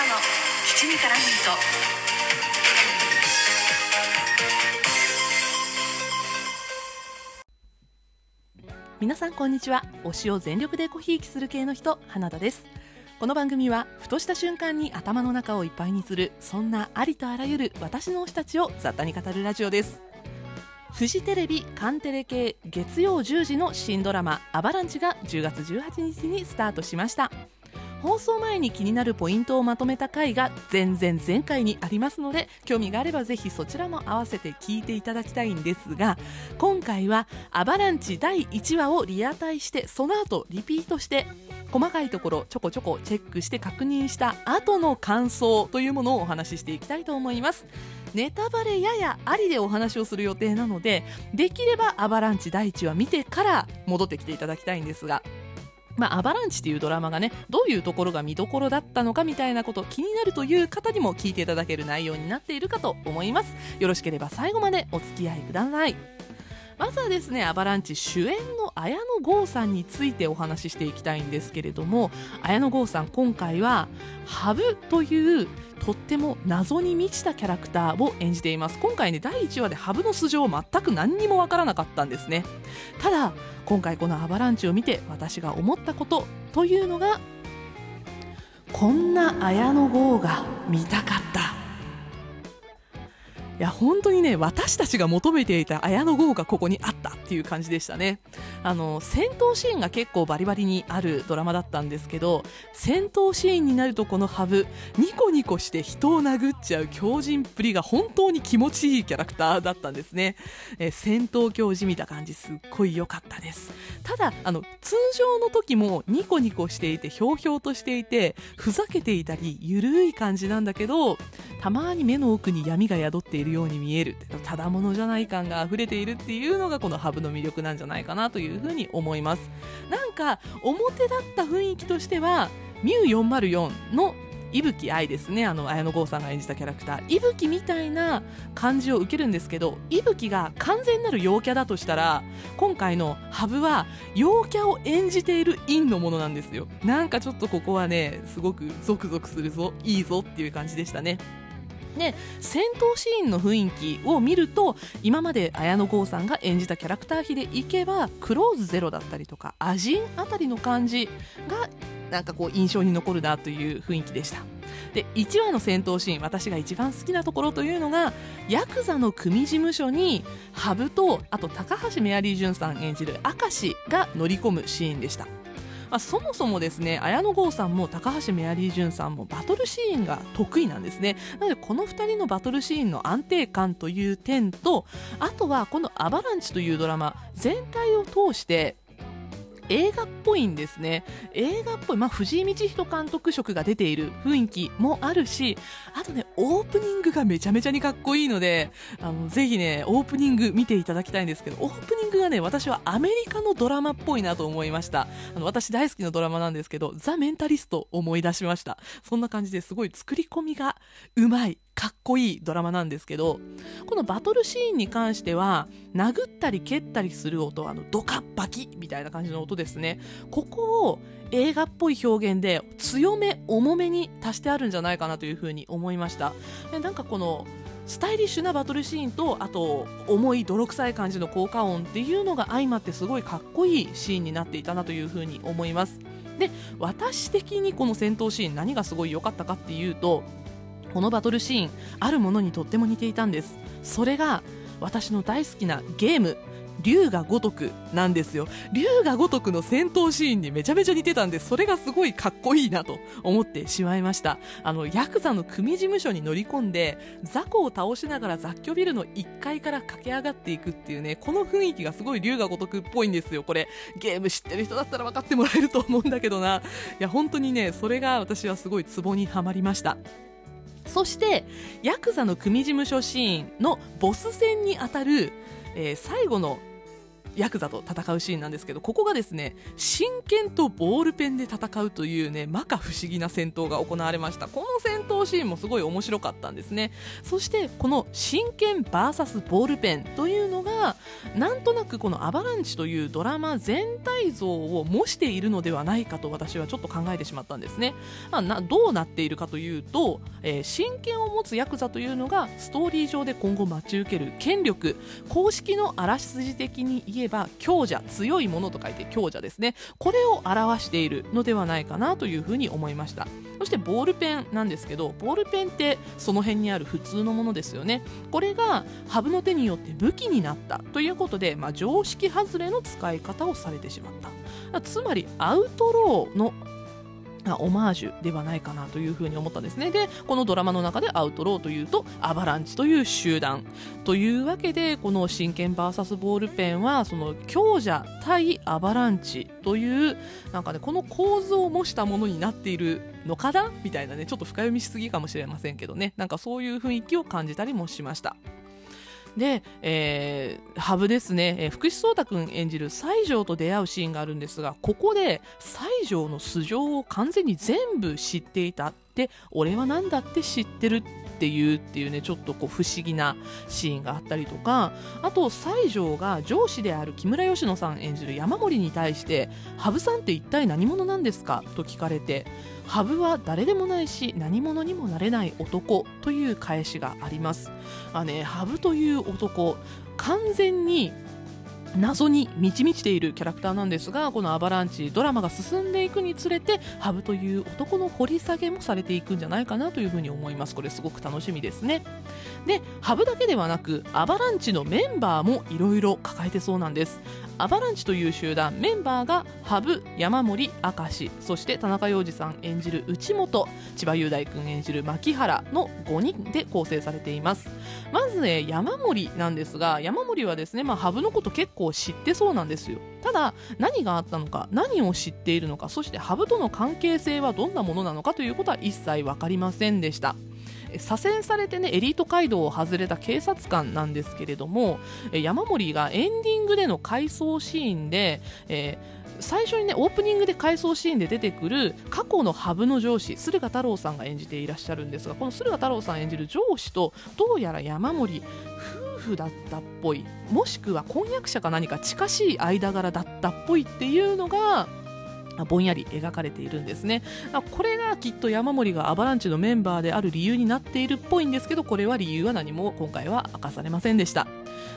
原の七味からミート。皆さんこんにちは。推しを全力でコヒーきする系の人花田です。この番組はふとした瞬間に頭の中をいっぱいにするそんなありとあらゆる私の推したちを雑多に語るラジオです。フジテレビカンテレ系月曜10時の新ドラマ「アバランチ」が10月18日にスタートしました。放送前に気になるポイントをまとめた回が全然前回にありますので興味があればぜひそちらも合わせて聞いていただきたいんですが今回は「アバランチ」第1話をリアタイしてその後リピートして細かいところちょこちょこチェックして確認した後の感想というものをお話ししていきたいと思います。ネタバレややありでお話をする予定なのでできればアバランチ第1話見てから戻ってきていただきたいんですがまあ、アバランチというドラマがねどういうところが見どころだったのかみたいなこと気になるという方にも聞いていただける内容になっているかと思います。よろしければ最後までお付き合いください。まずはですねアバランチ主演の綾野剛さんについてお話ししていきたいんですけれども綾野剛さん今回はハブというとっても謎に満ちたキャラクターを演じています。今回ね第1話でハブの素性全く何にもわからなかったんですね。ただ今回このアバランチを見て私が思ったことというのがこんな綾野剛が見たかった。いや本当にね私たちが求めていた綾野剛がここにあったっていう感じでしたね。あの戦闘シーンが結構バリバリにあるドラマだったんですけど戦闘シーンになるとこのハブニコニコして人を殴っちゃう強靭っぷりが本当に気持ちいいキャラクターだったんですね、え戦闘狂じみた感じすっごい良かったです。ただあの通常の時もニコニコしていてひょうひょうとしていてふざけていたりゆるい感じなんだけどたまに目の奥に闇が宿っているように見える。ただものじゃない感が溢れているっていうのがこのハブの魅力なんじゃないかなというふうに思います。なんか表だった雰囲気としてはミュー404の伊吹愛ですね。あの綾野剛さんが演じたキャラクター。伊吹みたいな感じを受けるんですけど伊吹が完全なる陽キャだとしたら今回のハブは陽キャを演じている陰のものなんですよ。なんかちょっとここはねすごくゾクゾクするぞいいぞっていう感じでしたね。で戦闘シーンの雰囲気を見ると今まで綾野剛さんが演じたキャラクター比でいけばクローズゼロだったりとかアジンあたりの感じがなんかこう印象に残るなという雰囲気でした。で1話の戦闘シーン私が一番好きなところというのがヤクザの組事務所にハブとあと高橋メアリージュンさん演じる明石が乗り込むシーンでした。まあ、そもそもですね綾野剛さんも高橋メアリージュンさんもバトルシーンが得意なんですね。なのでこの2人のバトルシーンの安定感という点とあとはこの「アバランチ」というドラマ全体を通して映画っぽいんですね。映画っぽい、まあ、藤井道人監督色が出ている雰囲気もあるしあとねオープニングがめちゃめちゃにかっこいいのであのぜひねオープニング見ていただきたいんですけどオープニングがね私はアメリカのドラマっぽいなと思いました。あの私大好きなドラマなんですけどザ・メンタリスト思い出しました。そんな感じですごい作り込みがうまい。かっこいいドラマなんですけどこのバトルシーンに関しては殴ったり蹴ったりする音あのドカッバキみたいな感じの音ですね。ここを映画っぽい表現で強め重めに足してあるんじゃないかなというふうに思いました。なんかこのスタイリッシュなバトルシーンとあと重い泥臭い感じの効果音っていうのが相まってすごいかっこいいシーンになっていたなというふうに思います。で私的にこの戦闘シーン何がすごい良かったかっていうとこのバトルシーンあるものにとっても似ていたんです。それが私の大好きなゲーム竜が如くなんですよ。竜が如くの戦闘シーンにめちゃめちゃ似てたんでそれがすごいかっこいいなと思ってしまいました。あのヤクザの組事務所に乗り込んで雑魚を倒しながら雑居ビルの1階から駆け上がっていくっていうねこの雰囲気がすごい竜が如くっぽいんですよ。これゲーム知ってる人だったら分かってもらえると思うんだけどな。いや本当にねそれが私はすごいツボにはまりました。そしてヤクザの組事務所シーンのボス戦にあたる、えー、最後のヤクザと戦うシーンなんですけどここがですね真剣とボールペンで戦うというね摩訶不思議な戦闘が行われました。この戦闘シーンもすごい面白かったんですね。そしてこの真剣 VS ボールペンというのがなんとなくこのアバランチというドラマ全体像を模しているのではないかと私はちょっと考えてしまったんですね、まあ、などうなっているかというと、えー、真剣を持つヤクザというのがストーリー上で今後待ち受ける権力公式のあらすじ的に言えば強者強いものと書いて強者ですね。これを表しているのではないかなというふうに思いました。そしてボールペンなんですけどボールペンってその辺にある普通のものですよね。これがハブの手によって武器になったということで、まあ、常識外れの使い方をされてしまった。つまりアウトローのオマージュではないかなというふうに思ったんですね。でこのドラマの中でアウトローというとアバランチという集団というわけでこの真剣 VS ボールペンはその強者対アバランチというなんかねこの構図を模したものになっているのかな？みたいなねちょっと深読みしすぎかもしれませんけどね。なんかそういう雰囲気を感じたりもしました。で、えー、ハブですね、えー、福士蒼太君演じる西条と出会うシーンがあるんですがここで西条の素性を完全に全部知っていたって俺は何だって知ってるっていうっていうねちょっとこう不思議なシーンがあったりとかあと西条が上司である木村佳乃さん演じる山森に対して「羽生さんって一体何者なんですか?」と聞かれてハブは誰でもないし何者にもなれない男という返しがあります。あ、ね、ハブという男完全に謎に満ち満ちているキャラクターなんですがこの「アバランチ」ドラマが進んでいくにつれてハブという男の掘り下げもされていくんじゃないかなというふうに思います。これすごく楽しみですね。でハブだけではなくアバランチのメンバーもいろいろ抱えてそうなんです。アバランチという集団メンバーが羽生山森明石そして田中洋次さん演じる内本千葉雄大君演じる牧原の5人で構成されています。まずね山森なんですが山森はですね、まあ、羽生のこと結構知ってそうなんですよ。ただ何があったのか何を知っているのかそして羽生との関係性はどんなものなのかということは一切分かりませんでした。左遷されてねエリート街道を外れた警察官なんですけれども山森がエンディングでの回想シーンで、えー最初にねオープニングで回想シーンで出てくる過去のハブの上司駿河太郎さんが演じていらっしゃるんですがこの駿河太郎さん演じる上司とどうやら山森夫婦だったっぽい。もしくは婚約者か何か近しい間柄だったっぽいっていうのがぼんやり描かれているんですね。これがきっと山森がアバランチのメンバーである理由になっているっぽいんですけどこれは理由は何も今回は明かされませんでした。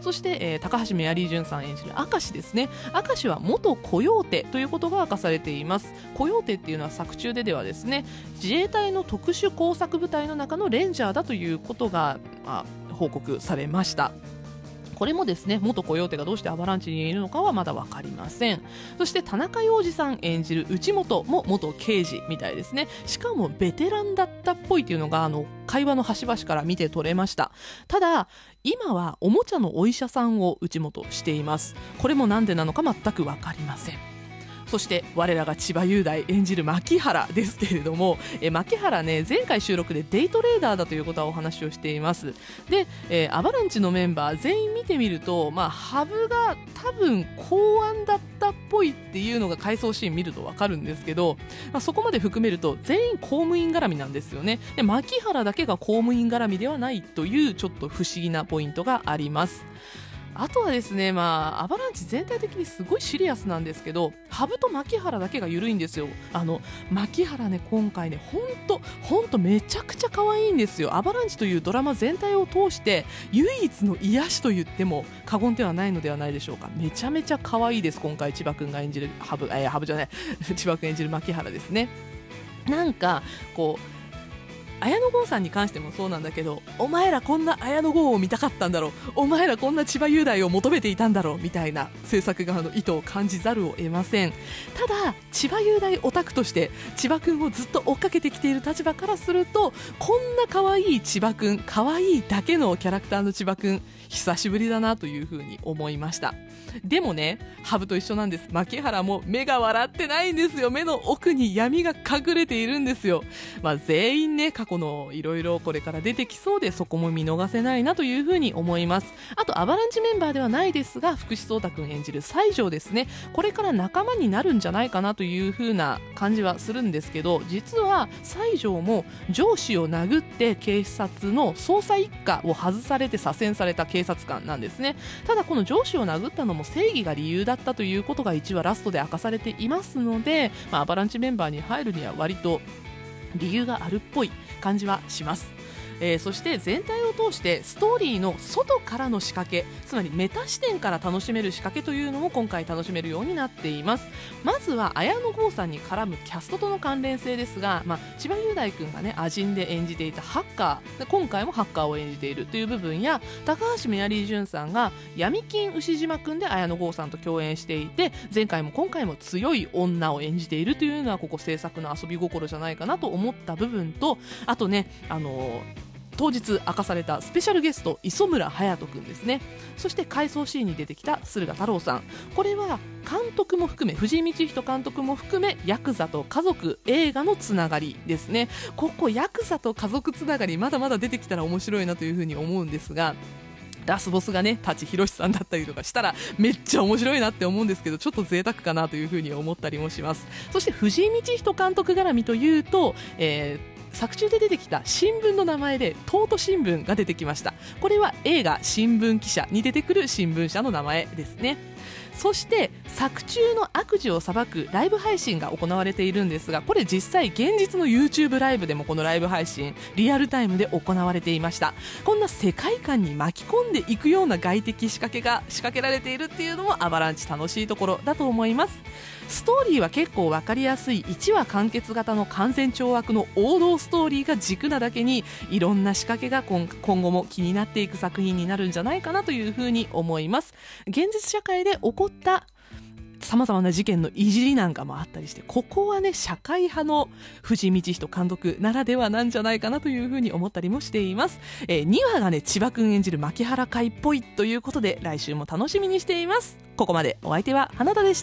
そして、えー、高橋メアリージュンさん演じる明石ですね。明石は元コヨーテということが明かされています。コヨーテっていうのは作中でではですね自衛隊の特殊工作部隊の中のレンジャーだということが、まあ、報告されました。これもですね元コヨーテがどうしてアバランチにいるのかはまだ分かりません。そして田中洋次さん演じる内本も元刑事みたいですね。しかもベテランだったっぽいというのがあの会話の端々から見て取れました。ただ今はおもちゃのお医者さんを内本しています。これも何でなのか全く分かりません。そして我らが千葉雄大演じる牧原ですけれども、え牧原ね前回収録でデイトレーダーだということはお話をしています。で、えー、アバランチのメンバー全員見てみるとまあハブが多分公安だったっぽいっていうのが回想シーン見ると分かるんですけど、まあ、そこまで含めると全員公務員絡みなんですよね。で牧原だけが公務員絡みではないというちょっと不思議なポイントがあります。あとはですね、まあ、アバランチ全体的にすごいシリアスなんですけど、ハブと牧原だけが緩いんですよ。あの、牧原ね、今回ね、ほんと、ほんとめちゃくちゃ可愛いんですよ。アバランチというドラマ全体を通して、唯一の癒しと言っても過言ではないのではないでしょうか。めちゃめちゃ可愛いです、今回千葉くんが演じるハブ、えー、ハブじゃない、千葉くん演じる牧原ですね。なんか、こう、綾野剛さんに関してもそうなんだけどお前らこんな綾野剛を見たかったんだろう。お前らこんな千葉雄大を求めていたんだろう。みたいな制作側の意図を感じざるを得ません。ただ千葉雄大オタクとして千葉君をずっと追っかけてきている立場からするとこんな可愛い千葉君可愛いだけのキャラクターの千葉君久しぶりだなというふうに思いました。でもねハブと一緒なんです。牧原も目が笑ってないんですよ。目の奥に闇が隠れているんですよ、まあ、全員ね去のいろいろこれから出てきそうでそこも見逃せないなというふうに思います。あとアバランチメンバーではないですが福士蒼太君演じる西条ですね。これから仲間になるんじゃないかなというふうな感じはするんですけど実は西条も上司を殴って警察の捜査一課を外されて左遷された警察官なんですね。ただこの上司を殴ったのも正義が理由だったということが1話ラストで明かされていますので、まあ、アバランチメンバーに入るには割と理由があるっぽい感じはします。えー、そして全体を通してストーリーの外からの仕掛けつまりメタ視点から楽しめる仕掛けというのも今回楽しめるようになっています。まずは綾野剛さんに絡むキャストとの関連性ですが、まあ、千葉雄大君がねアジンで演じていたハッカー今回もハッカーを演じているという部分や高橋メアリージュンさんが闇金牛島君で綾野剛さんと共演していて前回も今回も強い女を演じているというのはここ制作の遊び心じゃないかなと思った部分とあとねあのー当日明かされたスペシャルゲスト磯村勇斗君ですね。そして回想シーンに出てきた駿河太郎さん。これは監督も含め藤井道人監督も含めヤクザと家族映画のつながりですね。ここヤクザと家族つながりまだまだ出てきたら面白いなというふうに思うんですがラスボスがね、舘ひろしさんだったりとかしたら、めっちゃ面白いなって思うんですけど、ちょっと贅沢かなというふうに思ったりもします。そして藤井道人監督絡みというと、えー作中で出てきた新聞の名前で東都新聞が出てきました。これは映画新聞記者に出てくる新聞社の名前ですね。そして作中の悪事を裁くライブ配信が行われているんですがこれ実際現実の YouTube ライブでもこのライブ配信リアルタイムで行われていました。こんな世界観に巻き込んでいくような外的仕掛けが仕掛けられているっていうのもアバランチ楽しいところだと思います。ストーリーは結構分かりやすい1話完結型の完全懲悪の王道ストーリーが軸なだけにいろんな仕掛けが今後も気になっていく作品になるんじゃないかなというふうに思います。現実社会で起こったさまざまな事件のいじりなんかもあったりしてここはね社会派の藤井道人監督ならではなんじゃないかなというふうに思ったりもしています、えー、2話がね千葉君演じる牧原会っぽいということで来週も楽しみにしています。ここまでお相手は花田でし